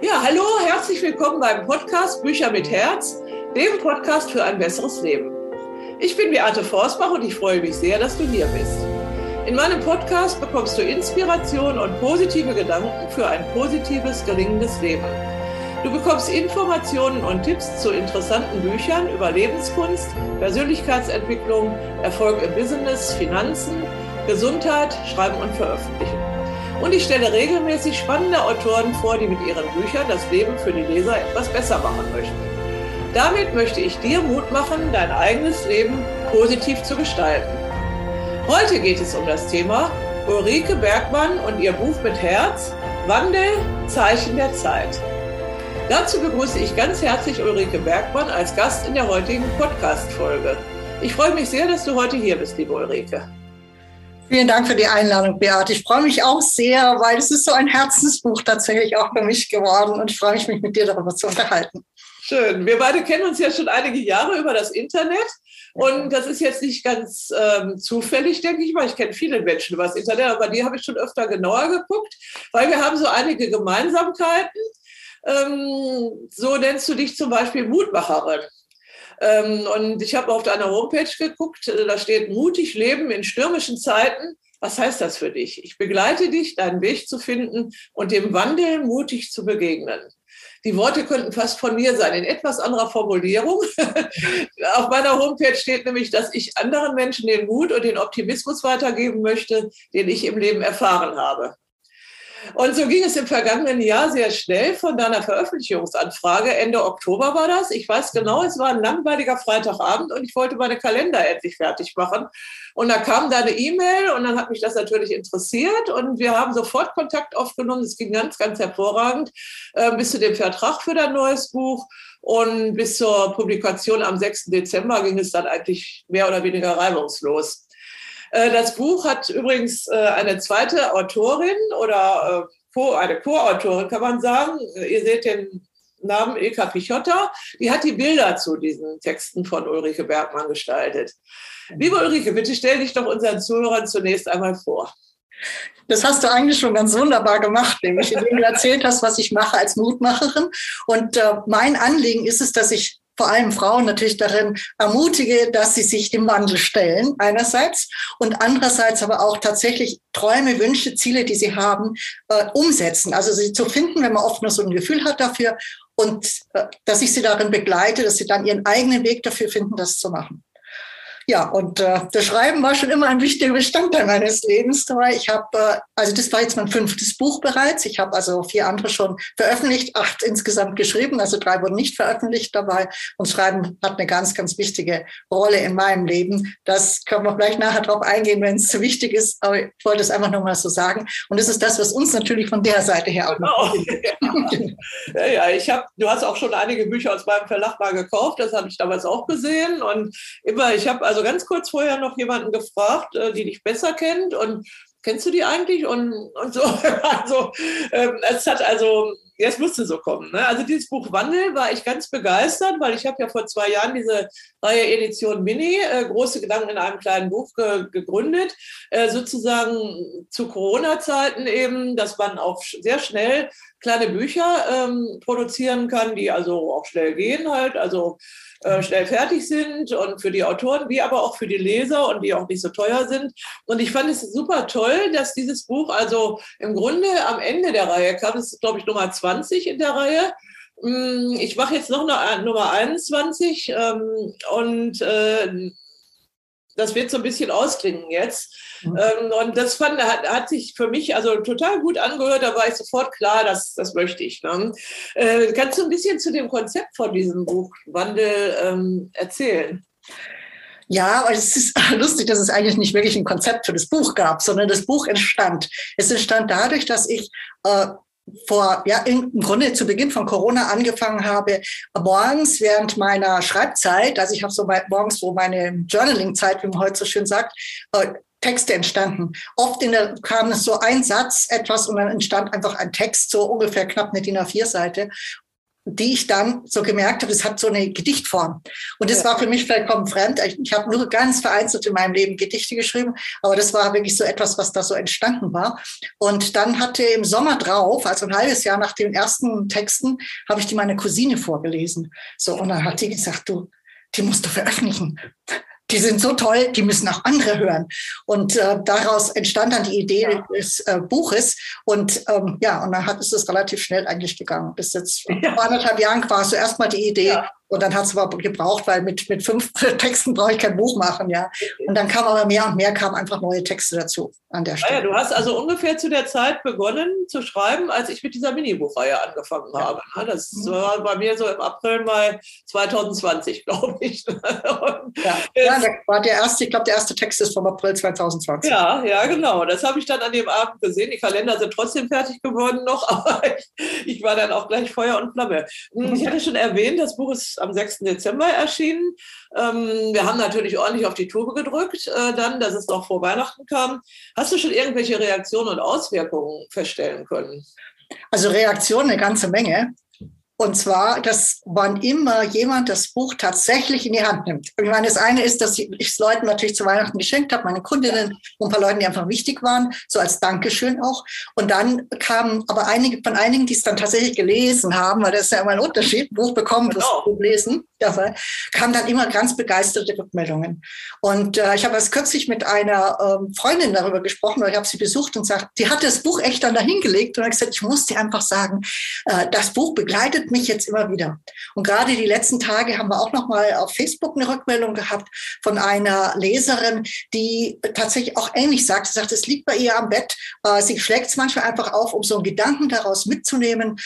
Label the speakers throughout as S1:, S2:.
S1: Ja, hallo, herzlich willkommen beim Podcast Bücher mit Herz, dem Podcast für ein besseres Leben. Ich bin Beate Forsbach und ich freue mich sehr, dass du hier bist. In meinem Podcast bekommst du Inspiration und positive Gedanken für ein positives, gelingendes Leben. Du bekommst Informationen und Tipps zu interessanten Büchern über Lebenskunst, Persönlichkeitsentwicklung, Erfolg im Business, Finanzen, Gesundheit, Schreiben und Veröffentlichen. Und ich stelle regelmäßig spannende Autoren vor, die mit ihren Büchern das Leben für die Leser etwas besser machen möchten. Damit möchte ich dir Mut machen, dein eigenes Leben positiv zu gestalten. Heute geht es um das Thema Ulrike Bergmann und ihr Buch mit Herz, Wandel, Zeichen der Zeit. Dazu begrüße ich ganz herzlich Ulrike Bergmann als Gast in der heutigen Podcast-Folge. Ich freue mich sehr, dass du heute hier bist, liebe Ulrike.
S2: Vielen Dank für die Einladung, Beate. Ich freue mich auch sehr, weil es ist so ein Herzensbuch tatsächlich auch für mich geworden und ich freue mich, mich mit dir darüber zu unterhalten.
S1: Schön. Wir beide kennen uns ja schon einige Jahre über das Internet. Und das ist jetzt nicht ganz ähm, zufällig, denke ich mal. Ich kenne viele Menschen über das Internet, aber die habe ich schon öfter genauer geguckt, weil wir haben so einige Gemeinsamkeiten. Ähm, so nennst du dich zum Beispiel Mutmacherin. Ähm, und ich habe auf deiner Homepage geguckt, äh, da steht mutig leben in stürmischen Zeiten. Was heißt das für dich? Ich begleite dich, deinen Weg zu finden und dem Wandel mutig zu begegnen. Die Worte könnten fast von mir sein, in etwas anderer Formulierung. Auf meiner Homepage steht nämlich, dass ich anderen Menschen den Mut und den Optimismus weitergeben möchte, den ich im Leben erfahren habe. Und so ging es im vergangenen Jahr sehr schnell von deiner Veröffentlichungsanfrage. Ende Oktober war das. Ich weiß genau, es war ein langweiliger Freitagabend und ich wollte meine Kalender endlich fertig machen. Und da kam deine E-Mail und dann hat mich das natürlich interessiert und wir haben sofort Kontakt aufgenommen. Es ging ganz, ganz hervorragend äh, bis zu dem Vertrag für dein neues Buch. Und bis zur Publikation am 6. Dezember ging es dann eigentlich mehr oder weniger reibungslos. Äh, das Buch hat übrigens äh, eine zweite Autorin oder äh, eine Co-Autorin, kann man sagen. Ihr seht den Namen Ilka Pichotta. Die hat die Bilder zu diesen Texten von Ulrike Bergmann gestaltet. Liebe Ulrike, bitte stell dich doch unseren Zuhörern zunächst einmal vor.
S2: Das hast du eigentlich schon ganz wunderbar gemacht, nämlich indem du erzählt hast, was ich mache als Mutmacherin. Und äh, mein Anliegen ist es, dass ich vor allem Frauen natürlich darin ermutige, dass sie sich dem Wandel stellen, einerseits, und andererseits aber auch tatsächlich Träume, Wünsche, Ziele, die sie haben, äh, umsetzen. Also sie zu finden, wenn man oft nur so ein Gefühl hat dafür und äh, dass ich sie darin begleite, dass sie dann ihren eigenen Weg dafür finden, das zu machen. Ja, und äh, das Schreiben war schon immer ein wichtiger Bestandteil meines Lebens. Ich habe, äh, also das war jetzt mein fünftes Buch bereits. Ich habe also vier andere schon veröffentlicht, acht insgesamt geschrieben, also drei wurden nicht veröffentlicht dabei. Und Schreiben hat eine ganz, ganz wichtige Rolle in meinem Leben. Das können wir vielleicht nachher drauf eingehen, wenn es zu wichtig ist. Aber ich wollte es einfach nochmal so sagen. Und das ist das, was uns natürlich von der Seite her auch noch.
S1: Genau. ja, ja, ich habe, du hast auch schon einige Bücher aus meinem Verlag mal gekauft. Das habe ich damals auch gesehen. Und immer, ich habe also also ganz kurz vorher noch jemanden gefragt, äh, die dich besser kennt und kennst du die eigentlich? Und, und so. Also ähm, es hat also, jetzt musste so kommen. Ne? Also dieses Buch Wandel war ich ganz begeistert, weil ich habe ja vor zwei Jahren diese Reihe Edition Mini, äh, große Gedanken in einem kleinen Buch ge gegründet, äh, sozusagen zu Corona-Zeiten eben, dass man auch sehr schnell kleine Bücher ähm, produzieren kann, die also auch schnell gehen halt, also äh, schnell fertig sind und für die Autoren, wie aber auch für die Leser und die auch nicht so teuer sind. Und ich fand es super toll, dass dieses Buch also im Grunde am Ende der Reihe kam. Das ist, glaube ich, Nummer 20 in der Reihe. Mm, ich mache jetzt noch eine Nummer 21 ähm, und äh, das wird so ein bisschen ausklingen jetzt. Mhm. Ähm, und das fand, hat, hat sich für mich also total gut angehört. Da war ich sofort klar, das, das möchte ich. Ne? Äh, kannst du ein bisschen zu dem Konzept von diesem Buch Wandel ähm, erzählen?
S2: Ja, aber es ist lustig, dass es eigentlich nicht wirklich ein Konzept für das Buch gab, sondern das Buch entstand. Es entstand dadurch, dass ich äh, vor, ja, im Grunde zu Beginn von Corona angefangen habe, morgens während meiner Schreibzeit, also ich habe so morgens so meine Journaling-Zeit, wie man heute so schön sagt, äh, Texte entstanden. Oft in der, kam so ein Satz, etwas und dann entstand einfach ein Text, so ungefähr knapp eine DIN A4-Seite die ich dann so gemerkt habe, es hat so eine Gedichtform. Und das ja. war für mich vollkommen fremd. Ich, habe nur ganz vereinzelt in meinem Leben Gedichte geschrieben, aber das war wirklich so etwas, was da so entstanden war. Und dann hatte im Sommer drauf, also ein halbes Jahr nach den ersten Texten, habe ich die meiner Cousine vorgelesen. So, und dann hat die gesagt, du, die musst du veröffentlichen die sind so toll, die müssen auch andere hören. Und äh, daraus entstand dann die Idee ja. des äh, Buches. Und ähm, ja, und dann hat es das relativ schnell eigentlich gegangen. Bis jetzt ja. vor anderthalb Jahren war es so erstmal die Idee, ja. Und dann hat es aber gebraucht, weil mit, mit fünf Texten brauche ich kein Buch machen, ja. Und dann kam aber mehr und mehr, kamen einfach neue Texte dazu an der Stelle.
S1: Ah ja, du hast also ungefähr zu der Zeit begonnen zu schreiben, als ich mit dieser Minibuchreihe angefangen habe. Ne? Das mhm. war bei mir so im April, Mai 2020, glaube ich.
S2: ja, ja das war der erste, ich glaube, der erste Text ist vom April 2020.
S1: Ja, ja, genau. Das habe ich dann an dem Abend gesehen. Die Kalender sind trotzdem fertig geworden noch, aber ich, ich war dann auch gleich Feuer und Flamme. Hm, ich hatte schon erwähnt, das Buch ist am 6. Dezember erschienen. Ähm, wir haben natürlich ordentlich auf die Tube gedrückt, äh, dann, dass es noch vor Weihnachten kam. Hast du schon irgendwelche Reaktionen und Auswirkungen feststellen können?
S2: Also Reaktionen eine ganze Menge. Und zwar, dass wann immer jemand das Buch tatsächlich in die Hand nimmt. Ich meine, das eine ist, dass ich es Leuten natürlich zu Weihnachten geschenkt habe, meine Kundinnen und ein paar Leuten, die einfach wichtig waren, so als Dankeschön auch. Und dann kamen aber einige von einigen, die es dann tatsächlich gelesen haben, weil das ist ja immer ein Unterschied, Buch bekommen, genau. Buch lesen, ja, kamen dann immer ganz begeisterte Rückmeldungen. Und äh, ich habe erst kürzlich mit einer ähm, Freundin darüber gesprochen, weil ich habe sie besucht und sagt, die hat das Buch echt dann dahingelegt und hat gesagt, ich muss dir einfach sagen, äh, das Buch begleitet mich jetzt immer wieder. Und gerade die letzten Tage haben wir auch noch mal auf Facebook eine Rückmeldung gehabt von einer Leserin, die tatsächlich auch ähnlich sagt. Sie sagt, es liegt bei ihr am Bett. Äh, sie schlägt es manchmal einfach auf, um so einen Gedanken daraus mitzunehmen,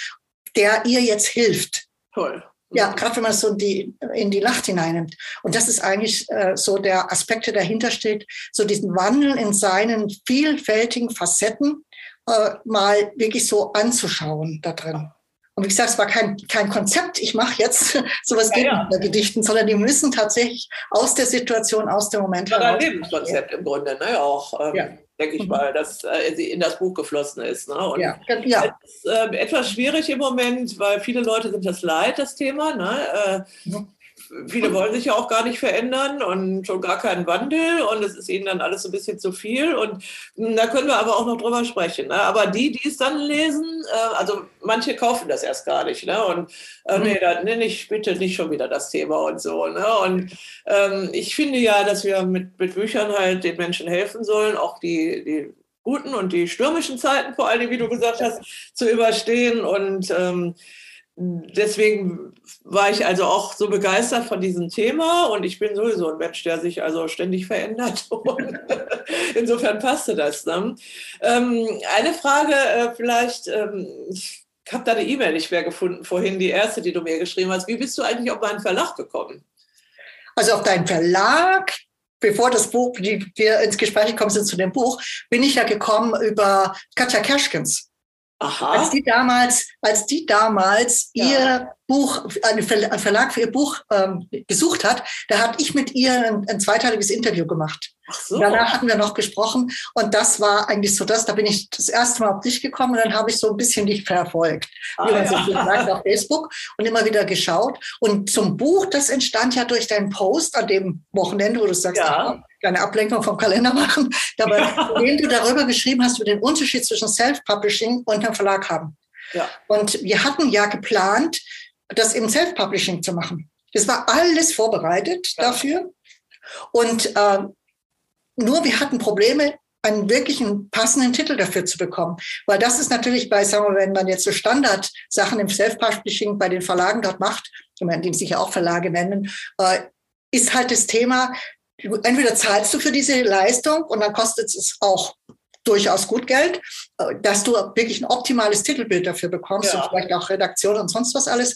S2: der ihr jetzt hilft.
S1: Toll.
S2: Ja, gerade wenn man es so die, in die Nacht hineinnimmt. Und das ist eigentlich äh, so der Aspekt, der dahinter steht, so diesen Wandel in seinen vielfältigen Facetten äh, mal wirklich so anzuschauen da drin. Und wie gesagt, es war kein, kein Konzept, ich mache jetzt sowas ja, geht ja. bei Gedichten, sondern die müssen tatsächlich aus der Situation, aus dem Moment
S1: ja, heraus. Ein Lebenskonzept im Grunde, ne? auch, ähm, ja. denke ich mhm. mal, dass äh, in das Buch geflossen ist. Ne? Und ja. ja. Es ist äh, etwas schwierig im Moment, weil viele Leute sind das leid, das Thema. Ne? Äh, mhm viele wollen sich ja auch gar nicht verändern und schon gar keinen Wandel und es ist ihnen dann alles so ein bisschen zu viel und hm, da können wir aber auch noch drüber sprechen. Ne? Aber die, die es dann lesen, äh, also manche kaufen das erst gar nicht ne? und äh, mhm. nee, dann nenne ich bitte nicht schon wieder das Thema und so. Ne? Und ähm, ich finde ja, dass wir mit, mit Büchern halt den Menschen helfen sollen, auch die, die guten und die stürmischen Zeiten vor allem, wie du gesagt hast, zu überstehen und ähm, deswegen war ich also auch so begeistert von diesem Thema und ich bin sowieso ein Mensch, der sich also ständig verändert. Und insofern passte das. Ne? Ähm, eine Frage äh, vielleicht, ähm, ich habe deine E-Mail nicht mehr gefunden vorhin, die erste, die du mir geschrieben hast. Wie bist du eigentlich auf meinen Verlag gekommen?
S2: Also auf deinen Verlag, bevor das Buch, wir ins Gespräch gekommen sind zu dem Buch, bin ich ja gekommen über Katja Kerschkens. Aha. Als die damals, als die damals ja. ihr Buch, einen Verlag für ihr Buch ähm, gesucht hat, da hatte ich mit ihr ein, ein zweiteiliges Interview gemacht. Ach so. Danach hatten wir noch gesprochen und das war eigentlich so das, da bin ich das erste Mal auf dich gekommen und dann habe ich so ein bisschen dich verfolgt, ah, wie man so ja. sagt, auf Facebook und immer wieder geschaut. Und zum Buch, das entstand ja durch deinen Post an dem Wochenende, wo du sagst, ja. Keine Ablenkung vom Kalender machen, aber ja. den du darüber geschrieben hast, über den Unterschied zwischen Self-Publishing und einem Verlag haben. Ja. Und wir hatten ja geplant, das im Self-Publishing zu machen. Das war alles vorbereitet ja. dafür. Und äh, nur wir hatten Probleme, einen wirklichen passenden Titel dafür zu bekommen. Weil das ist natürlich bei, sagen wir, wenn man jetzt so Standard-Sachen im Self-Publishing bei den Verlagen dort macht, die sich ja auch Verlage nennen, äh, ist halt das Thema, entweder zahlst du für diese Leistung und dann kostet es auch durchaus gut Geld, äh, dass du wirklich ein optimales Titelbild dafür bekommst ja. und vielleicht auch Redaktion und sonst was alles.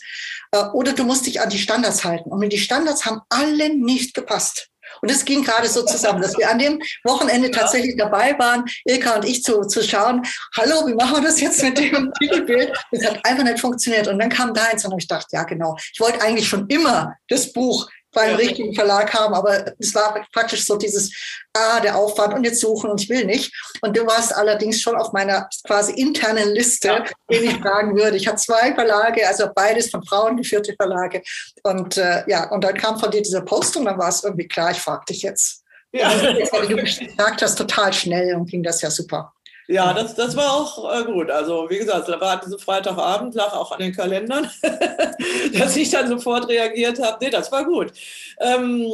S2: Äh, oder du musst dich an die Standards halten. Und die Standards haben alle nicht gepasst. Und es ging gerade so zusammen, dass wir an dem Wochenende tatsächlich dabei waren, Ilka und ich zu, zu schauen, hallo, wie machen wir das jetzt mit dem Titelbild? Das hat einfach nicht funktioniert. Und dann kam da eins und ich dachte, ja genau, ich wollte eigentlich schon immer das Buch bei einem ja. richtigen Verlag haben, aber es war praktisch so dieses, ah, der Aufwand und jetzt suchen und ich will nicht. Und du warst allerdings schon auf meiner quasi internen Liste, ja. den ich fragen würde. Ich habe zwei Verlage, also beides von Frauen geführte Verlage. Und äh, ja, und dann kam von dir dieser Post und dann war es irgendwie klar, ich frage dich jetzt. Ja. Also, du gesagt hast, total schnell und ging das ja super.
S1: Ja, das, das war auch äh, gut. Also wie gesagt, da war diese Freitagabend, lag auch an den Kalendern, dass ich dann sofort reagiert habe. Nee, das war gut. Ähm,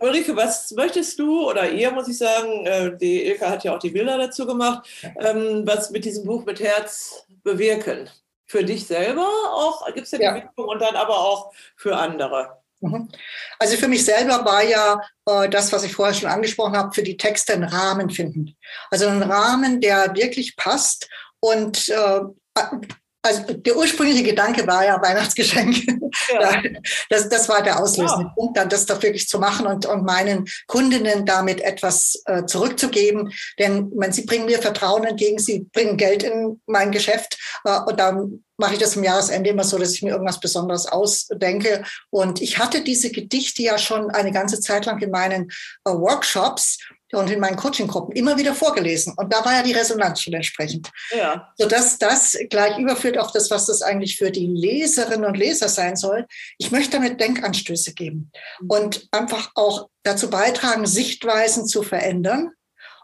S1: Ulrike, was möchtest du, oder ihr muss ich sagen, äh, die Ilka hat ja auch die Bilder dazu gemacht, ähm, was mit diesem Buch mit Herz bewirken? Für dich selber auch, gibt es ja die ja. Wirkung und dann aber auch für andere.
S2: Mhm. Also für mich selber war ja äh, das, was ich vorher schon angesprochen habe, für die Texte einen Rahmen finden. Also einen Rahmen, der wirklich passt und äh, also der ursprüngliche Gedanke war ja Weihnachtsgeschenk. Ja. Das, das war der auslösende ja. Punkt, dann das doch wirklich zu machen und, und meinen Kundinnen damit etwas äh, zurückzugeben. Denn man, sie bringen mir Vertrauen entgegen, sie bringen Geld in mein Geschäft äh, und dann mache ich das im Jahresende immer so, dass ich mir irgendwas Besonderes ausdenke. Und ich hatte diese Gedichte ja schon eine ganze Zeit lang in meinen äh, Workshops und in meinen Coaching-Gruppen immer wieder vorgelesen. Und da war ja die Resonanz schon entsprechend. Ja. Sodass das gleich überführt auf das, was das eigentlich für die Leserinnen und Leser sein soll. Ich möchte damit Denkanstöße geben und einfach auch dazu beitragen, Sichtweisen zu verändern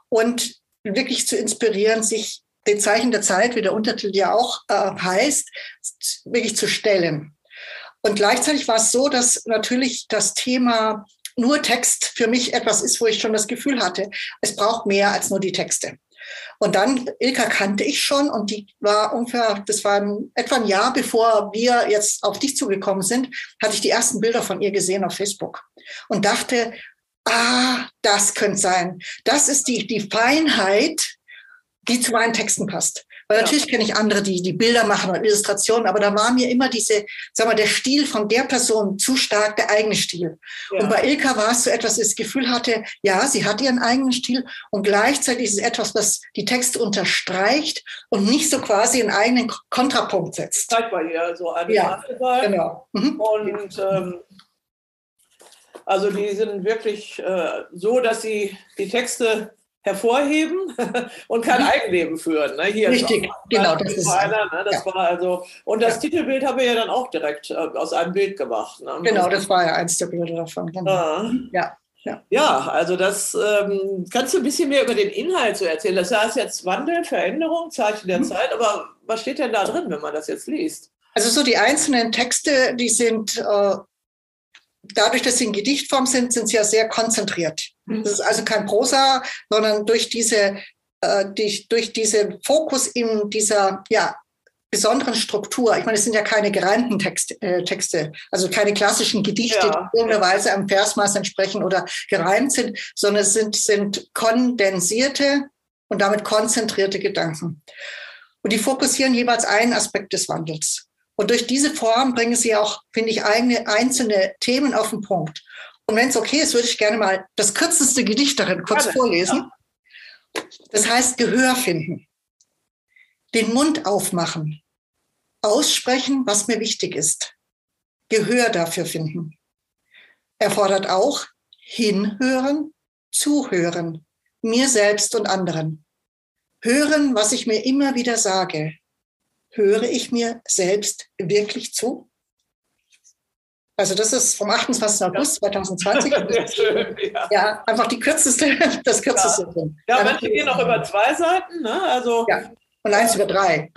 S2: und wirklich zu inspirieren, sich den Zeichen der Zeit, wie der Untertitel ja auch äh, heißt, wirklich zu stellen. Und gleichzeitig war es so, dass natürlich das Thema nur Text für mich etwas ist, wo ich schon das Gefühl hatte, es braucht mehr als nur die Texte. Und dann, Ilka kannte ich schon und die war ungefähr, das war etwa ein Jahr bevor wir jetzt auf dich zugekommen sind, hatte ich die ersten Bilder von ihr gesehen auf Facebook und dachte, ah, das könnte sein. Das ist die, die Feinheit, die zu meinen Texten passt. Weil ja. natürlich kenne ich andere, die die Bilder machen und Illustrationen, aber da war mir immer diese, sag mal, der Stil von der Person zu stark der eigene Stil. Ja. Und bei Ilka war es so etwas, das Gefühl hatte, ja, sie hat ihren eigenen Stil und gleichzeitig ist es etwas, was die Texte unterstreicht und nicht so quasi einen eigenen Kontrapunkt setzt.
S1: Zeigt bei ihr so eine
S2: ja, genau.
S1: Mhm. Und ähm, also die sind wirklich äh, so, dass sie die Texte hervorheben und kein mhm. Eigenleben führen. Ne?
S2: Hier Richtig, genau. Das ist
S1: einer, ne? das ja. war also und das ja. Titelbild haben wir ja dann auch direkt äh, aus einem Bild gemacht. Ne?
S2: Genau, das war ja eins der Bilder davon. Genau.
S1: Ah. Ja. Ja. ja, also das ähm, kannst du ein bisschen mehr über den Inhalt so erzählen. Das heißt jetzt Wandel, Veränderung, Zeichen der mhm. Zeit, aber was steht denn da drin, wenn man das jetzt liest?
S2: Also so die einzelnen Texte, die sind äh, dadurch, dass sie in Gedichtform sind, sind sie ja sehr konzentriert. Mhm. Das ist also kein Prosa, sondern durch diese, äh, die, durch diesen Fokus in dieser, ja, besonderen Struktur. Ich meine, es sind ja keine gereimten Text, äh, Texte, also keine klassischen Gedichte, ja. die in irgendeiner Weise am Versmaß entsprechen oder gereimt sind, sondern es sind, sind kondensierte und damit konzentrierte Gedanken. Und die fokussieren jeweils einen Aspekt des Wandels. Und durch diese Form bringen sie auch, finde ich, eigene einzelne Themen auf den Punkt. Und wenn es okay ist, würde ich gerne mal das kürzeste Gedicht darin kurz gerne. vorlesen. Das heißt Gehör finden. Den Mund aufmachen. Aussprechen, was mir wichtig ist. Gehör dafür finden. Erfordert auch hinhören, zuhören, mir selbst und anderen. Hören, was ich mir immer wieder sage höre ich mir selbst wirklich zu? Also das ist vom 28. August 2020. schön, ja. ja. einfach die kürzeste, das kürzeste.
S1: Ja, ja manche gehen auch über zwei Seiten, ne? Also,
S2: ja, und eins über drei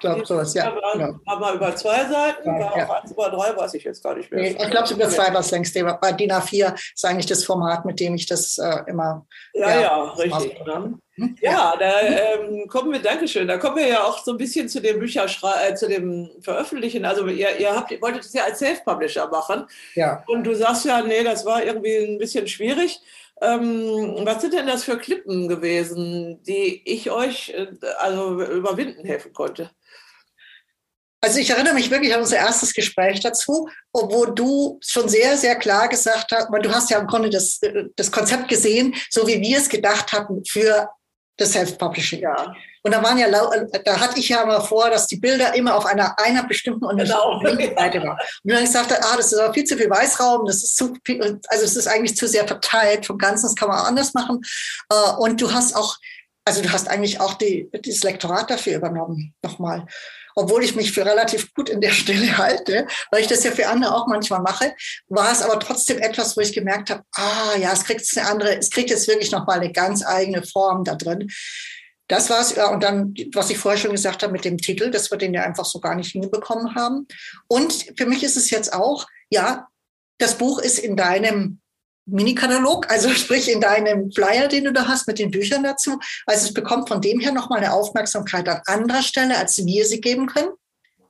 S2: glaube sowas, ja.
S1: Aber, genau. aber über zwei Seiten, ja, ja. eins über drei weiß ich jetzt gar nicht mehr. Nee,
S2: ich glaube, über zwei war es längst. Bei DIN A4 ist eigentlich das Format, mit dem ich das äh, immer.
S1: Ja, ja, ja richtig. Ne? Hm? Ja, da ähm, kommen wir, Dankeschön, da kommen wir ja auch so ein bisschen zu dem Bücherschrei äh, zu dem Veröffentlichen. Also ihr, ihr habt, ihr wolltet es ja als Self-Publisher machen.
S2: Ja.
S1: Und du sagst ja, nee, das war irgendwie ein bisschen schwierig. Ähm, was sind denn das für Klippen gewesen, die ich euch äh, also überwinden helfen konnte?
S2: Also ich erinnere mich wirklich an unser erstes Gespräch dazu, wo du schon sehr, sehr klar gesagt hast, weil du hast ja im Grunde das, das Konzept gesehen, so wie wir es gedacht hatten für das Self-Publishing. Ja. Und da waren ja, da hatte ich ja mal vor, dass die Bilder immer auf einer, einer bestimmten und genau. Seite waren. Und dann gesagt, ah, das ist aber viel zu viel Weißraum, das ist zu viel, also es ist eigentlich zu sehr verteilt vom Ganzen, das kann man anders machen. Äh, und du hast auch, also du hast eigentlich auch die, das Lektorat dafür übernommen, nochmal obwohl ich mich für relativ gut in der Stelle halte, weil ich das ja für andere auch manchmal mache, war es aber trotzdem etwas, wo ich gemerkt habe, ah ja, es kriegt eine andere, es kriegt jetzt wirklich nochmal eine ganz eigene Form da drin. Das war es. Ja, und dann, was ich vorher schon gesagt habe mit dem Titel, dass wir den ja einfach so gar nicht hinbekommen haben. Und für mich ist es jetzt auch, ja, das Buch ist in deinem Mini-Katalog, also sprich in deinem Flyer, den du da hast mit den Büchern dazu. Also es bekommt von dem her nochmal eine Aufmerksamkeit an anderer Stelle, als wir sie geben können.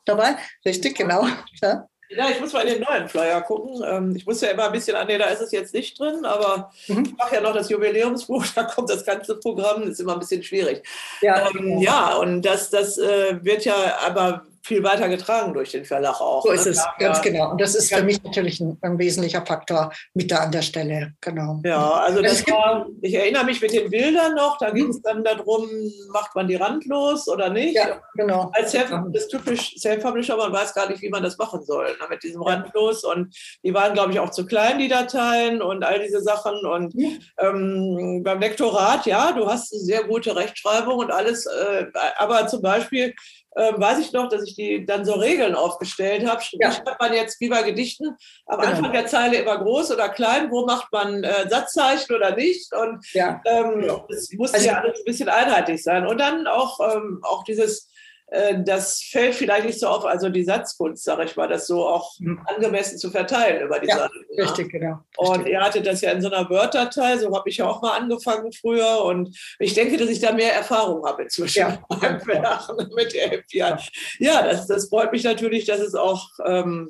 S2: Dabei, richtig, genau.
S1: Ja. Ja, ich muss mal in den neuen Flyer gucken. Ähm, ich muss ja immer ein bisschen an, nee, da ist es jetzt nicht drin, aber mhm. ich mache ja noch das Jubiläumsbuch, da kommt das ganze Programm, das ist immer ein bisschen schwierig. Ja, ähm, ja und das, das äh, wird ja aber viel weiter getragen durch den Verlag auch.
S2: So ist ne? es, ja, ganz genau. Und das ist für mich natürlich ein, ein, wesentlicher Faktor mit da an der Stelle. Genau.
S1: Ja, also das war, ich erinnere mich mit den Bildern noch, da ging es mhm. dann darum, macht man die randlos oder nicht? Ja, genau. Als Self, das typisch Self-Publisher, man weiß gar nicht, wie man das machen soll ne, mit diesem randlos. Und die waren, glaube ich, auch zu klein, die Dateien und all diese Sachen. Und ja. ähm, beim Lektorat, ja, du hast eine sehr gute Rechtschreibung und alles, äh, aber zum Beispiel ähm, weiß ich noch, dass ich die dann so Regeln aufgestellt habe. Ja. Schreibt man jetzt wie bei Gedichten am genau. Anfang der Zeile immer groß oder klein, wo macht man äh, Satzzeichen oder nicht? Und ja. ähm, ja. das musste also, ja alles ein bisschen einheitlich sein. Und dann auch, ähm, auch dieses äh, das fällt vielleicht nicht so auf, also die Satzkunst, sage ich mal, das so auch mhm. angemessen zu verteilen über die
S2: ja, Seiten. Richtig, genau.
S1: Und richtig. ihr hattet das ja in so einer Word-Datei, so habe ich ja auch mal angefangen früher. Und ich denke, dass ich da mehr Erfahrung habe inzwischen ja. beim Verlachen mit der API. Ja, das, das freut mich natürlich, dass es auch ähm,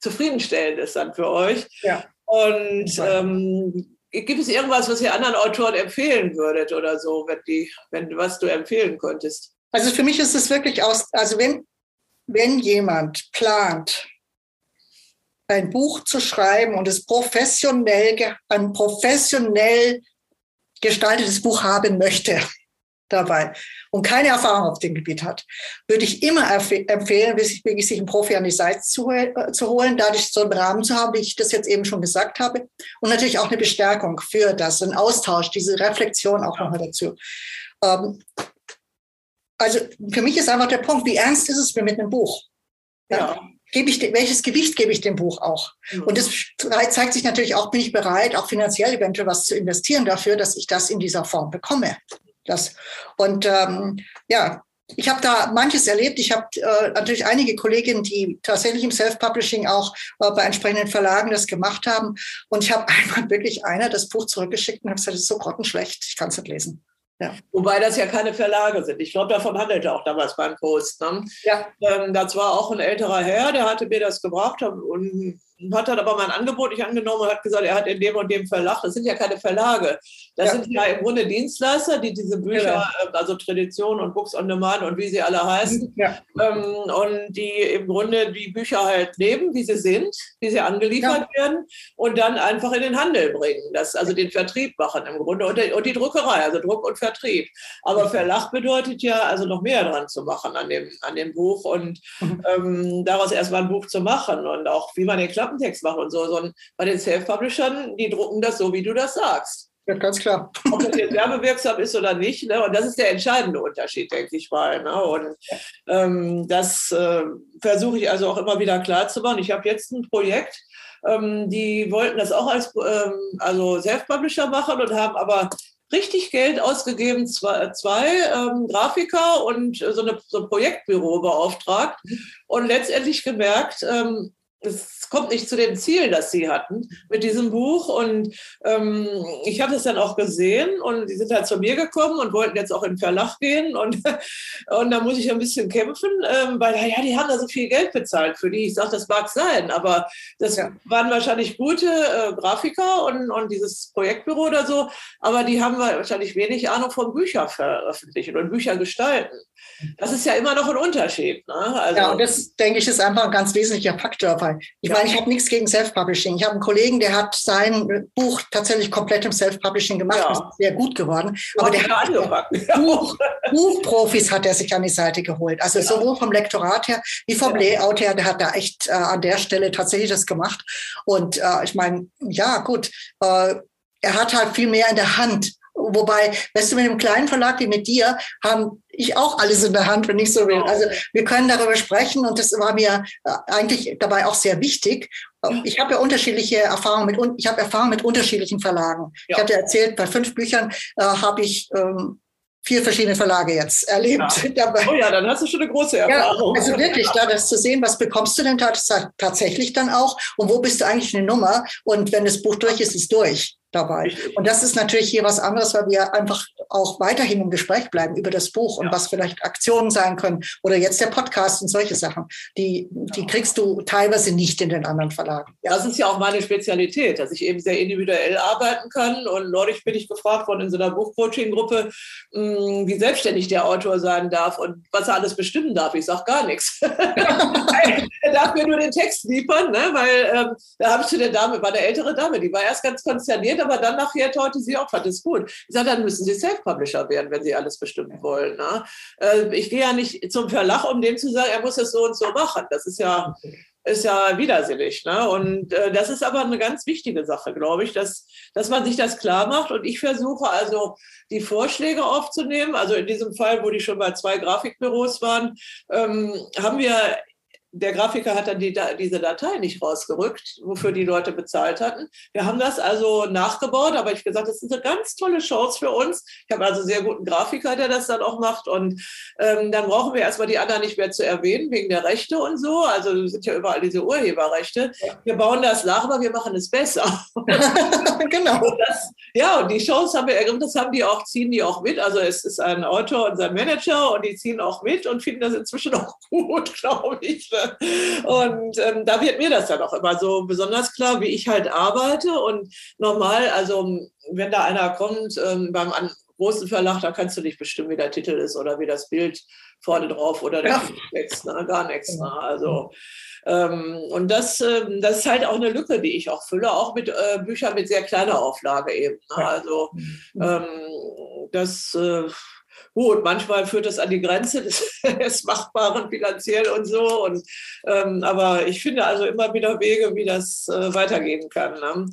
S1: zufriedenstellend ist dann für euch. Ja. Und ähm, gibt es irgendwas, was ihr anderen Autoren empfehlen würdet oder so, wenn die, wenn was du empfehlen könntest?
S2: Also für mich ist es wirklich aus, also wenn, wenn jemand plant, ein Buch zu schreiben und es professionell, ein professionell gestaltetes Buch haben möchte dabei und keine Erfahrung auf dem Gebiet hat, würde ich immer empfehlen, wirklich sich einen Profi an die Seite zu, äh, zu holen, dadurch so einen Rahmen zu haben, wie ich das jetzt eben schon gesagt habe. Und natürlich auch eine Bestärkung für das, ein Austausch, diese Reflexion auch nochmal dazu. Ähm, also für mich ist einfach der Punkt, wie ernst ist es mir mit einem Buch? Ja. ja. Gebe ich, welches Gewicht gebe ich dem Buch auch? Mhm. Und das zeigt sich natürlich auch, bin ich bereit, auch finanziell eventuell was zu investieren dafür, dass ich das in dieser Form bekomme. Das. Und ähm, ja, ich habe da manches erlebt. Ich habe äh, natürlich einige Kolleginnen, die tatsächlich im Self-Publishing auch äh, bei entsprechenden Verlagen das gemacht haben. Und ich habe einmal wirklich einer das Buch zurückgeschickt und habe gesagt, das ist so grottenschlecht, ich kann es nicht lesen.
S1: Ja. Wobei das ja keine Verlage sind. Ich glaube, davon handelte auch damals beim Post. Ne? Ja. Ähm, das war auch ein älterer Herr, der hatte mir das gebracht und hat dann aber mein Angebot nicht angenommen und hat gesagt, er hat in dem und dem Verlag, das sind ja keine Verlage, das ja. sind ja im Grunde Dienstleister, die diese Bücher, genau. also Tradition und Books on Demand und wie sie alle heißen, ja. ähm, und die im Grunde die Bücher halt nehmen, wie sie sind, wie sie angeliefert ja. werden und dann einfach in den Handel bringen, das, also den Vertrieb machen im Grunde und, und die Druckerei, also Druck und Vertrieb. Aber Verlag bedeutet ja also noch mehr dran zu machen an dem, an dem Buch und mhm. ähm, daraus erstmal ein Buch zu machen und auch wie man den Klappen Klappentext machen und so, sondern bei den Self-Publishern, die drucken das so, wie du das sagst.
S2: Ja, ganz klar.
S1: Ob das jetzt werbewirksam ist oder nicht. Ne? Und das ist der entscheidende Unterschied, denke ich mal. Ne? Und ähm, das äh, versuche ich also auch immer wieder klar zu machen. Ich habe jetzt ein Projekt, ähm, die wollten das auch als ähm, also Self-Publisher machen und haben aber richtig Geld ausgegeben, zwei, zwei ähm, Grafiker und so, eine, so ein Projektbüro beauftragt und letztendlich gemerkt, ähm, es kommt nicht zu den Zielen, das sie hatten mit diesem Buch. Und ähm, ich habe es dann auch gesehen und die sind halt zu mir gekommen und wollten jetzt auch in den Verlag gehen. Und, und da muss ich ein bisschen kämpfen, ähm, weil ja, die haben da so viel Geld bezahlt für die. Ich sage, das mag sein, aber das ja. waren wahrscheinlich gute äh, Grafiker und, und dieses Projektbüro oder so, aber die haben wahrscheinlich wenig Ahnung von Bücher veröffentlichen und Bücher gestalten. Das ist ja immer noch ein Unterschied. Ne?
S2: Also, ja, und das, denke ich, ist einfach ein ganz wesentlicher Faktor Fall. Ich ja. meine, ich habe nichts gegen Self-Publishing. Ich habe einen Kollegen, der hat sein Buch tatsächlich komplett im Self-Publishing gemacht. Ja. ist sehr gut geworden. Du Aber der hat Buch, Buchprofis hat er sich an die Seite geholt. Also ja. sowohl vom Lektorat her wie vom Layout her. Der hat da echt äh, an der Stelle tatsächlich das gemacht. Und äh, ich meine, ja gut, äh, er hat halt viel mehr in der Hand Wobei, weißt du, mit einem kleinen Verlag wie mit dir haben ich auch alles in der Hand, wenn ich so will. Also wir können darüber sprechen und das war mir äh, eigentlich dabei auch sehr wichtig. Ich habe ja unterschiedliche Erfahrungen mit, ich habe Erfahrungen mit unterschiedlichen Verlagen. Ja. Ich hatte erzählt, bei fünf Büchern äh, habe ich ähm, vier verschiedene Verlage jetzt erlebt
S1: ja. dabei. Oh ja, dann hast du schon eine große Erfahrung.
S2: Ja, also wirklich, da das zu sehen, was bekommst du denn tatsächlich dann auch und wo bist du eigentlich eine Nummer und wenn das Buch durch ist, ist es durch dabei. Und das ist natürlich hier was anderes, weil wir einfach auch weiterhin im Gespräch bleiben über das Buch und ja. was vielleicht Aktionen sein können oder jetzt der Podcast und solche Sachen. Die, die kriegst du teilweise nicht in den anderen Verlagen.
S1: Ja. Das ist ja auch meine Spezialität, dass ich eben sehr individuell arbeiten kann. Und neulich bin ich gefragt worden in so einer Buchcoaching-Gruppe, hm, wie selbstständig der Autor sein darf und was er alles bestimmen darf. Ich sage gar nichts. er darf mir nur den Text liefern, ne? weil ähm, da habe ich zu der Dame, war eine ältere Dame, die war erst ganz konsterniert, geht, aber dann nachher torte sie auch, fand es gut. Ich sage, dann müssen Sie Self-Publisher werden, wenn Sie alles bestimmen wollen. Ne? Äh, ich gehe ja nicht zum Verlag, um dem zu sagen, er muss es so und so machen. Das ist ja, ist ja widersinnig. Ne? Und äh, das ist aber eine ganz wichtige Sache, glaube ich, dass, dass man sich das klar macht. Und ich versuche also, die Vorschläge aufzunehmen. Also in diesem Fall, wo die schon bei zwei Grafikbüros waren, ähm, haben wir der Grafiker hat dann die, diese Datei nicht rausgerückt, wofür die Leute bezahlt hatten. Wir haben das also nachgebaut, aber ich habe gesagt, das ist eine ganz tolle Chance für uns. Ich habe also einen sehr guten Grafiker, der das dann auch macht. Und ähm, dann brauchen wir erstmal die anderen nicht mehr zu erwähnen, wegen der Rechte und so. Also sind ja überall diese Urheberrechte. Wir bauen das nach, aber wir machen es besser. genau. Das, ja, und die Chance haben wir ergriffen, das haben die auch, ziehen die auch mit. Also es ist ein Autor und sein Manager und die ziehen auch mit und finden das inzwischen auch gut, glaube ich. Und ähm, da wird mir das dann auch immer so besonders klar, wie ich halt arbeite. Und normal, also wenn da einer kommt ähm, beim großen Verlag, da kannst du nicht bestimmen, wie der Titel ist oder wie das Bild vorne drauf oder der ja. Text, ne? gar nichts. Ne? Also ähm, und das, ähm, das ist halt auch eine Lücke, die ich auch fülle, auch mit äh, Büchern mit sehr kleiner Auflage eben. Ne? Also mhm. ähm, das äh, Gut, manchmal führt das an die Grenze des, des Machbaren finanziell und so. Und, ähm, aber ich finde also immer wieder Wege, wie das äh, weitergehen kann. Ne?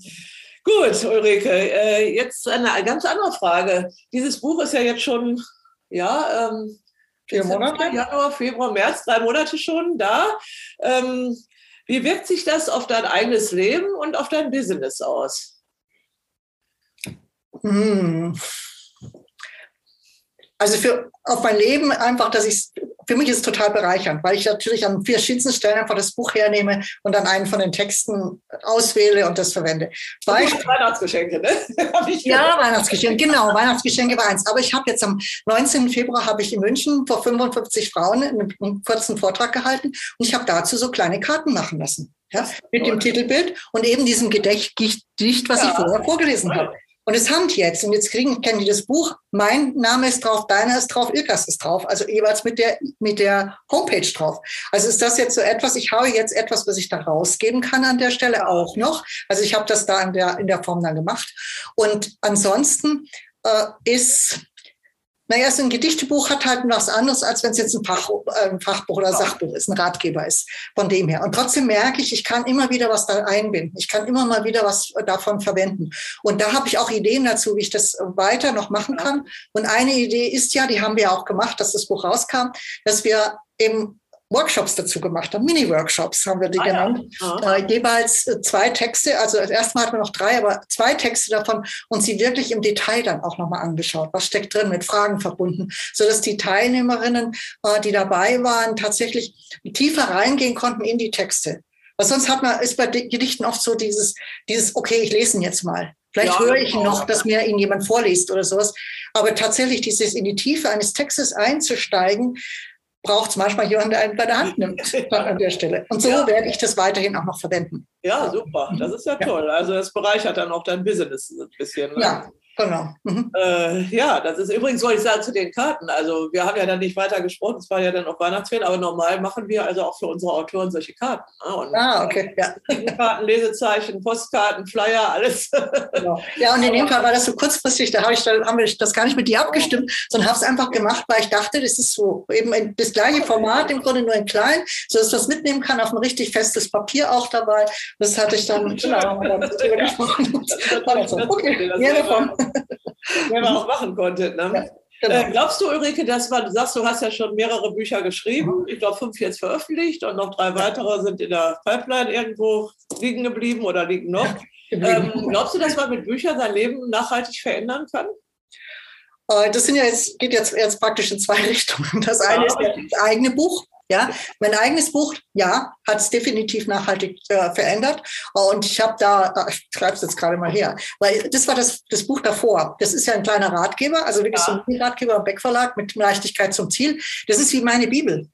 S1: Gut, Ulrike, äh, jetzt eine ganz andere Frage. Dieses Buch ist ja jetzt schon, ja, ähm,
S2: vier Monate?
S1: Januar, Februar, März, drei Monate schon da. Ähm, wie wirkt sich das auf dein eigenes Leben und auf dein Business aus?
S2: Hm also für, auf mein Leben einfach, dass ich für mich ist es total bereichernd, weil ich natürlich an verschiedensten Stellen einfach das Buch hernehme und dann einen von den Texten auswähle und das verwende.
S1: Beispiel, Weihnachtsgeschenke, ne?
S2: ja, Weihnachtsgeschenke, genau, Weihnachtsgeschenke war eins. Aber ich habe jetzt am 19. Februar habe ich in München vor 55 Frauen einen kurzen Vortrag gehalten und ich habe dazu so kleine Karten machen lassen. Ja, mit dem Titelbild und eben diesem Gedicht, was ja. ich vorher vorgelesen habe. Und es haben die jetzt. Und jetzt kriegen, kennen die das Buch. Mein Name ist drauf, deiner ist drauf, Ilkas ist drauf. Also jeweils mit der, mit der Homepage drauf. Also ist das jetzt so etwas, ich habe jetzt etwas, was ich da rausgeben kann an der Stelle auch noch. Also ich habe das da in der, in der Form dann gemacht. Und ansonsten äh, ist naja, so ein Gedichtebuch hat halt was anderes, als wenn es jetzt ein, Fach, äh, ein Fachbuch oder Sachbuch ist, ein Ratgeber ist, von dem her. Und trotzdem merke ich, ich kann immer wieder was da einbinden. Ich kann immer mal wieder was davon verwenden. Und da habe ich auch Ideen dazu, wie ich das weiter noch machen kann. Und eine Idee ist ja, die haben wir auch gemacht, dass das Buch rauskam, dass wir eben Workshops dazu gemacht haben, Mini-Workshops haben wir die ah, genannt. Ja. Äh, jeweils zwei Texte, also erstmal hatten wir noch drei, aber zwei Texte davon und sie wirklich im Detail dann auch nochmal angeschaut. Was steckt drin, mit Fragen verbunden, sodass die Teilnehmerinnen, äh, die dabei waren, tatsächlich tiefer reingehen konnten in die Texte. Weil sonst hat man, ist bei Gedichten oft so dieses, dieses, okay, ich lese ihn jetzt mal. Vielleicht ja, höre ich genau. noch, dass mir ihn jemand vorliest oder sowas. Aber tatsächlich dieses in die Tiefe eines Textes einzusteigen, braucht es manchmal jemanden, der einen bei der Hand nimmt an der Stelle. Und so ja. werde ich das weiterhin auch noch verwenden.
S1: Ja, super. Das ist ja toll. Also das bereichert dann auch dein Business ein bisschen. Ne?
S2: Ja.
S1: Genau. Mhm. Äh, ja, das ist übrigens, wollte ich sagen, zu den Karten. Also wir haben ja dann nicht weiter gesprochen, es war ja dann auch Weihnachtsferien, aber normal machen wir also auch für unsere Autoren solche Karten.
S2: Ne? Und ah, okay. Ja.
S1: Karten, Lesezeichen, Postkarten, Flyer, alles.
S2: Genau. Ja, und in dem Fall war das so kurzfristig, da, hab ich, da haben wir das gar nicht mit dir abgestimmt, sondern habe es einfach gemacht, weil ich dachte, das ist so eben das gleiche Format, im Grunde nur in klein, sodass man es mitnehmen kann, auf ein richtig festes Papier auch dabei. Das hatte ich dann, genau, haben wir dann gesprochen.
S1: Okay, ja, davon wenn man auch machen konnte. Ne? Ja, genau. äh, glaubst du, Ulrike, dass man, du sagst, du hast ja schon mehrere Bücher geschrieben, mhm. ich glaube fünf jetzt veröffentlicht und noch drei weitere sind in der Pipeline irgendwo liegen geblieben oder liegen noch. Ähm, glaubst du, dass man mit Büchern sein Leben nachhaltig verändern kann?
S2: Äh, das sind ja jetzt, geht jetzt, jetzt praktisch in zwei Richtungen. Das eine ist das eigene Buch, ja, mein eigenes Buch, ja, hat es definitiv nachhaltig äh, verändert. Und ich habe da, ich schreibe es jetzt gerade mal her, weil das war das, das Buch davor. Das ist ja ein kleiner Ratgeber, also wirklich ja. so ein Ratgeber im Beck Verlag mit Leichtigkeit zum Ziel. Das ist wie meine Bibel.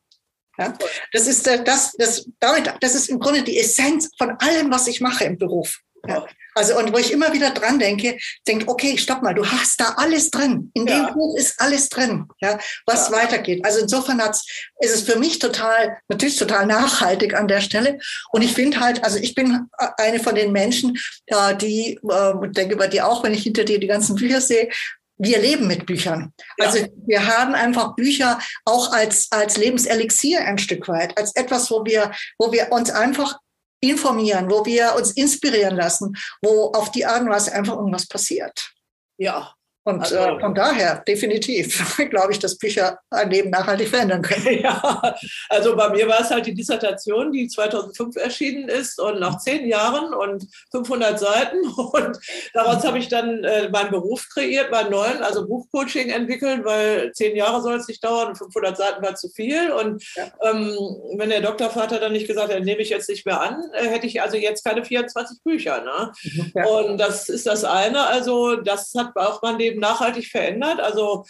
S2: Ja? Das ist äh, das, das, damit, das ist im Grunde die Essenz von allem, was ich mache im Beruf. Ja. Also, und wo ich immer wieder dran denke, denke, okay, stopp mal, du hast da alles drin. In ja. dem Buch ist alles drin, ja, was ja. weitergeht. Also insofern hat's, ist es für mich total, natürlich total nachhaltig an der Stelle. Und ich finde halt, also ich bin eine von den Menschen, äh, die, äh, denke über die auch, wenn ich hinter dir die ganzen Bücher sehe, wir leben mit Büchern. Ja. Also wir haben einfach Bücher auch als, als Lebenselixier ein Stück weit, als etwas, wo wir, wo wir uns einfach informieren, wo wir uns inspirieren lassen, wo auf die Art und Weise einfach irgendwas passiert.
S1: Ja,
S2: und also, äh, von daher, definitiv, glaube ich, dass Bücher ein Leben nachhaltig verändern können.
S1: Ja, also bei mir war es halt die Dissertation, die 2005 erschienen ist und nach zehn Jahren und 500 Seiten. Und daraus habe ich dann äh, meinen Beruf kreiert, meinen neuen, also Buchcoaching entwickelt, weil zehn Jahre soll es nicht dauern und 500 Seiten war zu viel. Und ja. ähm, wenn der Doktorvater dann nicht gesagt hätte, nehme ich jetzt nicht mehr an, äh, hätte ich also jetzt keine 24 Bücher. Ne? Ja. Und das ist das eine. Also das hat auch mein Leben Leben nachhaltig verändert. Also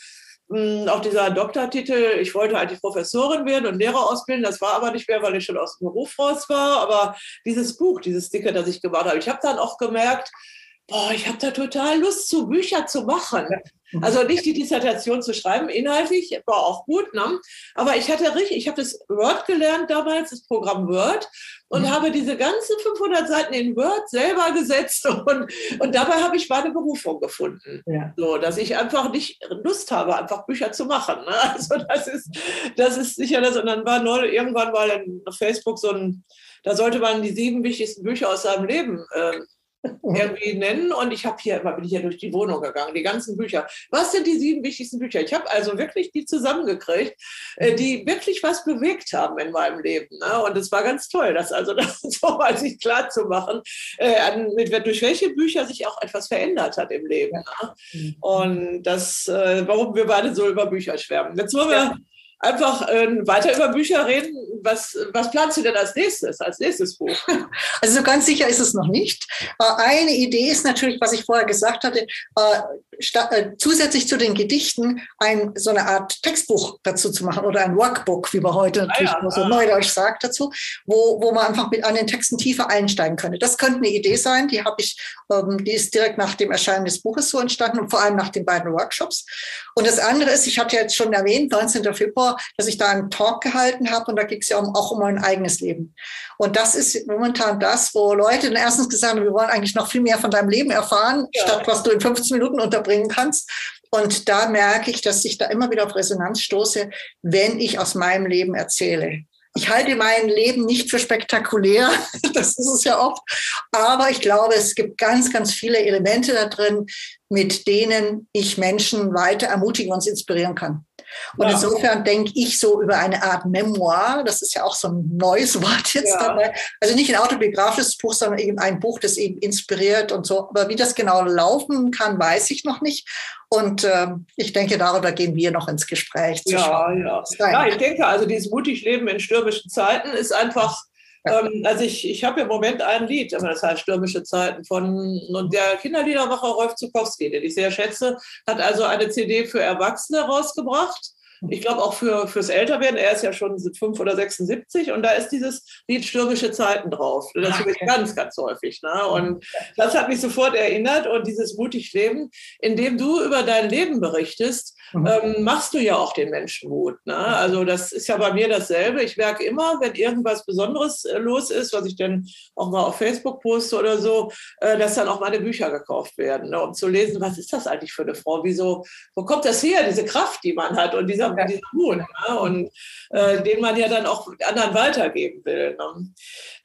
S1: hm, auch dieser Doktortitel, ich wollte eigentlich Professorin werden und Lehrer ausbilden, das war aber nicht mehr, weil ich schon aus dem Beruf raus war. Aber dieses Buch, dieses Dicke, das ich gemacht habe, ich habe dann auch gemerkt, boah, ich habe da total Lust zu, Bücher zu machen. Mhm. Also nicht die Dissertation zu schreiben, inhaltlich war auch gut, ne? aber ich hatte richtig, ich habe das Word gelernt damals, das Programm Word und mhm. habe diese ganzen 500 Seiten in Word selber gesetzt und, und dabei habe ich meine Berufung gefunden. Ja. So, dass ich einfach nicht Lust habe, einfach Bücher zu machen. Ne? Also das ist, das ist sicher das. Und dann war neu, irgendwann mal auf Facebook so ein, da sollte man die sieben wichtigsten Bücher aus seinem Leben äh, irgendwie nennen. Und ich habe hier immer bin ich ja durch die Wohnung gegangen, die ganzen Bücher. Was sind die sieben wichtigsten Bücher? Ich habe also wirklich die zusammengekriegt, äh, die wirklich was bewegt haben in meinem Leben. Ne? Und es war ganz toll, das also das so mal sich klar zu machen, äh, mit, durch welche Bücher sich auch etwas verändert hat im Leben. Ne? Und das, äh, warum wir beide so über Bücher schwärmen. Jetzt wollen wir einfach äh, weiter über Bücher reden. Was, was planst du denn als nächstes, als nächstes Buch?
S2: Also so ganz sicher ist es noch nicht. Äh, eine Idee ist natürlich, was ich vorher gesagt hatte, äh, äh, zusätzlich zu den Gedichten ein, so eine Art Textbuch dazu zu machen oder ein Workbook, wie man heute ah natürlich ah, ja, so ah. neudeutsch sagt dazu, wo, wo man einfach mit an den Texten tiefer einsteigen könnte. Das könnte eine Idee sein, die habe ich, ähm, die ist direkt nach dem Erscheinen des Buches so entstanden und vor allem nach den beiden Workshops. Und das andere ist, ich hatte jetzt schon erwähnt, 19. Februar dass ich da einen Talk gehalten habe und da ging es ja um, auch um mein eigenes Leben. Und das ist momentan das, wo Leute dann erstens gesagt haben, wir wollen eigentlich noch viel mehr von deinem Leben erfahren, ja. statt was du in 15 Minuten unterbringen kannst. Und da merke ich, dass ich da immer wieder auf Resonanz stoße, wenn ich aus meinem Leben erzähle. Ich halte mein Leben nicht für spektakulär, das ist es ja oft, aber ich glaube, es gibt ganz, ganz viele Elemente da drin, mit denen ich Menschen weiter ermutigen und inspirieren kann. Und ja. insofern denke ich so über eine Art Memoir, das ist ja auch so ein neues Wort jetzt ja. dabei. Also nicht ein autobiografisches Buch, sondern eben ein Buch, das eben inspiriert und so. Aber wie das genau laufen kann, weiß ich noch nicht. Und äh, ich denke, darüber gehen wir noch ins Gespräch.
S1: ja, ja. ja, ich denke, also dieses mutig Leben in stürmischen Zeiten ist einfach ähm, also ich, ich habe im Moment ein Lied, das heißt Stürmische Zeiten von und der Kinderliedermacher Rolf Zukowski, den ich sehr schätze, hat also eine CD für Erwachsene rausgebracht. Ich glaube auch für, fürs Älterwerden, er ist ja schon fünf oder 76 und da ist dieses Lied Stürmische Zeiten drauf. Das höre ich ganz, ganz häufig. Ne? Und das hat mich sofort erinnert und dieses mutig Leben, in dem du über dein Leben berichtest, mhm. ähm, machst du ja auch den Menschen Mut. Ne? Also das ist ja bei mir dasselbe. Ich merke immer, wenn irgendwas Besonderes äh, los ist, was ich dann auch mal auf Facebook poste oder so, äh, dass dann auch meine Bücher gekauft werden, ne? um zu lesen, was ist das eigentlich für eine Frau? Wieso, wo kommt das her, diese Kraft, die man hat und dieser, ja. dieser Mut ne? und äh, den man ja dann auch anderen weitergeben will. Ne?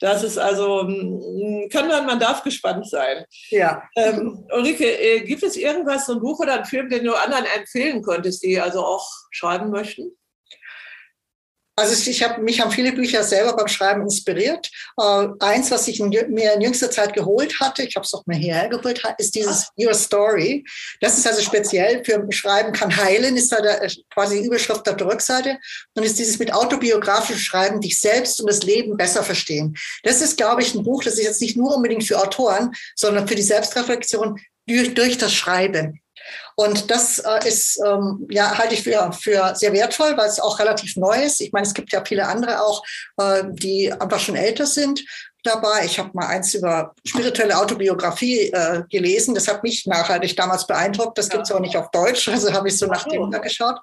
S1: Das ist also, hm, kann man, man darf gespannt sein. Ja. Ähm, Ulrike, äh, gibt es irgendwas, so ein Buch oder einen Film, den du anderen empfehlen könntest, die also auch schreiben möchten?
S2: Also ich habe mich haben viele Bücher selber beim Schreiben inspiriert. Äh, eins, was ich mir in jüngster Zeit geholt hatte, ich habe es auch mir hierher geholt, ist dieses Your Story. Das ist also speziell für Schreiben kann heilen, ist da der, quasi die Überschrift auf der Rückseite und ist dieses mit autobiografischem Schreiben dich selbst und das Leben besser verstehen. Das ist, glaube ich, ein Buch, das ist jetzt nicht nur unbedingt für Autoren, sondern für die Selbstreflexion durch, durch das Schreiben. Und das äh, ist, ähm, ja, halte ich für, für sehr wertvoll, weil es auch relativ neu ist. Ich meine, es gibt ja viele andere auch, äh, die einfach schon älter sind dabei. Ich habe mal eins über spirituelle Autobiografie äh, gelesen. Das hat mich nachhaltig damals beeindruckt. Das ja. gibt es auch nicht auf Deutsch, also habe ich so nach dem da geschaut.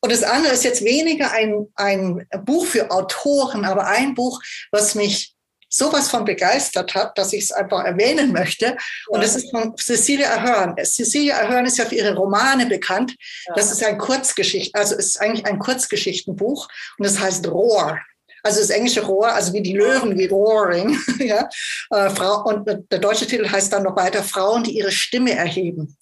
S2: Und das andere ist jetzt weniger ein, ein Buch für Autoren, aber ein Buch, was mich sowas von begeistert hat, dass ich es einfach erwähnen möchte. Und das ist von Cecilia Ahern. Cecilia Ahern ist ja für ihre Romane bekannt. Das ist ein Kurzgeschicht, also ist eigentlich ein Kurzgeschichtenbuch und das heißt Roar. Also das englische Roar, also wie die Löwen, wie Roaring. ja. Äh, Frau, und der deutsche Titel heißt dann noch weiter Frauen, die ihre Stimme erheben.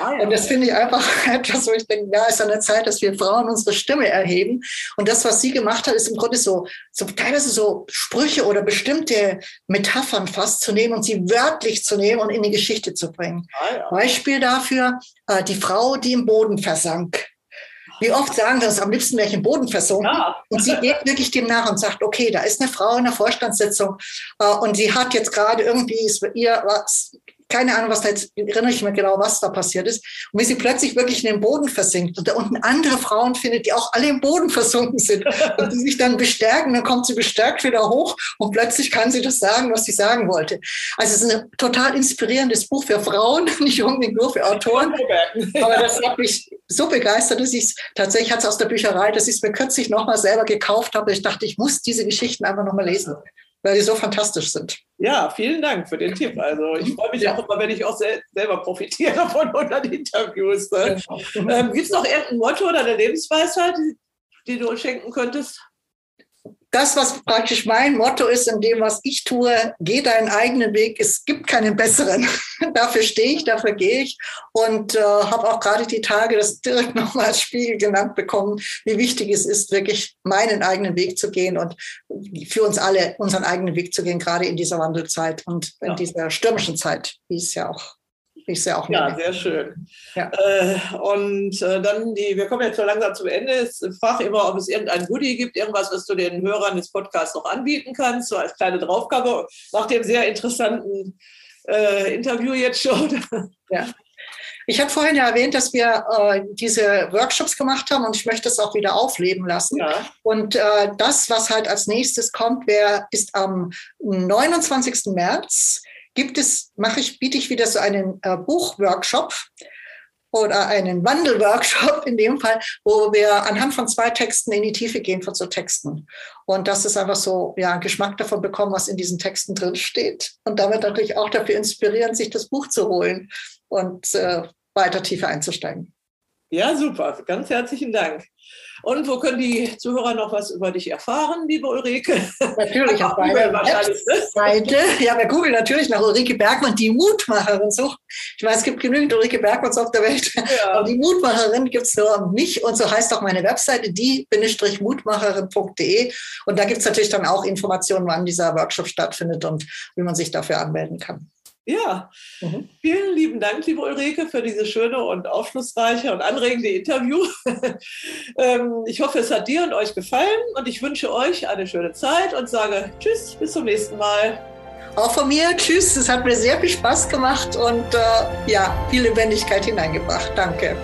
S2: Ah, ja. Und das finde ich einfach etwas, wo ich denke, ja, ist an der Zeit, dass wir Frauen unsere Stimme erheben. Und das, was sie gemacht hat, ist im Grunde so, so teilweise so Sprüche oder bestimmte Metaphern fast zu nehmen und sie wörtlich zu nehmen und in die Geschichte zu bringen. Ah, ja. Beispiel dafür, äh, die Frau, die im Boden versank. Wie oft sagen das, am liebsten wäre ich im Boden versunken. Ja. Und sie geht wirklich dem nach und sagt, okay, da ist eine Frau in der Vorstandssitzung äh, und sie hat jetzt gerade irgendwie, ihr was keine Ahnung, was da jetzt, erinnere ich mich genau, was da passiert ist. Und wie sie plötzlich wirklich in den Boden versinkt und da unten andere Frauen findet, die auch alle im Boden versunken sind und die sich dann bestärken, dann kommt sie bestärkt wieder hoch und plötzlich kann sie das sagen, was sie sagen wollte. Also es ist ein total inspirierendes Buch für Frauen, nicht unbedingt nur für Autoren. Aber das hat mich so begeistert, dass ich es tatsächlich hat es aus der Bücherei, dass ich es mir kürzlich nochmal selber gekauft habe. Ich dachte, ich muss diese Geschichten einfach nochmal lesen weil die so fantastisch sind.
S1: Ja, vielen Dank für den Tipp. Also ich freue mich ja. auch immer, wenn ich auch sel selber profitiere davon unter den Interviews. Ne? Ähm, Gibt es noch irgendein Motto oder eine Lebensweisheit, die, die du schenken könntest?
S2: Das, was praktisch mein Motto ist in dem, was ich tue, geh deinen eigenen Weg. Es gibt keinen besseren. dafür stehe ich, dafür gehe ich und äh, habe auch gerade die Tage das direkt nochmal als Spiegel genannt bekommen, wie wichtig es ist, wirklich meinen eigenen Weg zu gehen und für uns alle unseren eigenen Weg zu gehen, gerade in dieser Wandelzeit und in ja. dieser stürmischen Zeit, wie es ja auch ich sehe auch.
S1: Ja, sehr schön. Ja. Äh, und äh, dann die, wir kommen jetzt so langsam zum Ende. Ich frage immer, ob es irgendein Goodie gibt, irgendwas, was du den Hörern des Podcasts noch anbieten kannst, so als kleine Draufgabe nach dem sehr interessanten äh, Interview jetzt schon.
S2: Ja. Ich habe vorhin ja erwähnt, dass wir äh, diese Workshops gemacht haben und ich möchte es auch wieder aufleben lassen. Ja. Und äh, das, was halt als nächstes kommt, wär, ist am 29. März gibt es, mache ich, biete ich wieder so einen äh, Buchworkshop oder einen Wandelworkshop in dem Fall, wo wir anhand von zwei Texten in die Tiefe gehen von so Texten. Und das ist einfach so, ja, Geschmack davon bekommen, was in diesen Texten drin steht. Und damit natürlich auch dafür inspirieren, sich das Buch zu holen und äh, weiter tiefer einzusteigen.
S1: Ja, super. Ganz herzlichen Dank. Und wo können die Zuhörer noch was über dich erfahren, liebe Ulrike?
S2: Natürlich auf meiner Webseite. Ja, bei Google natürlich nach Ulrike Bergmann, die Mutmacherin sucht. Ich weiß, es gibt genügend Ulrike Bergmanns auf der Welt. Ja. Aber die Mutmacherin gibt es nur mich und so heißt auch meine Webseite, die-mutmacherin.de. Und da gibt es natürlich dann auch Informationen, wann dieser Workshop stattfindet und wie man sich dafür anmelden kann.
S1: Ja, mhm. vielen lieben Dank, liebe Ulrike, für dieses schöne und aufschlussreiche und anregende Interview. Ähm, ich hoffe, es hat dir und euch gefallen und ich wünsche euch eine schöne Zeit und sage Tschüss, bis zum nächsten Mal.
S2: Auch von mir, Tschüss, es hat mir sehr viel Spaß gemacht und äh, ja, viel Lebendigkeit hineingebracht. Danke.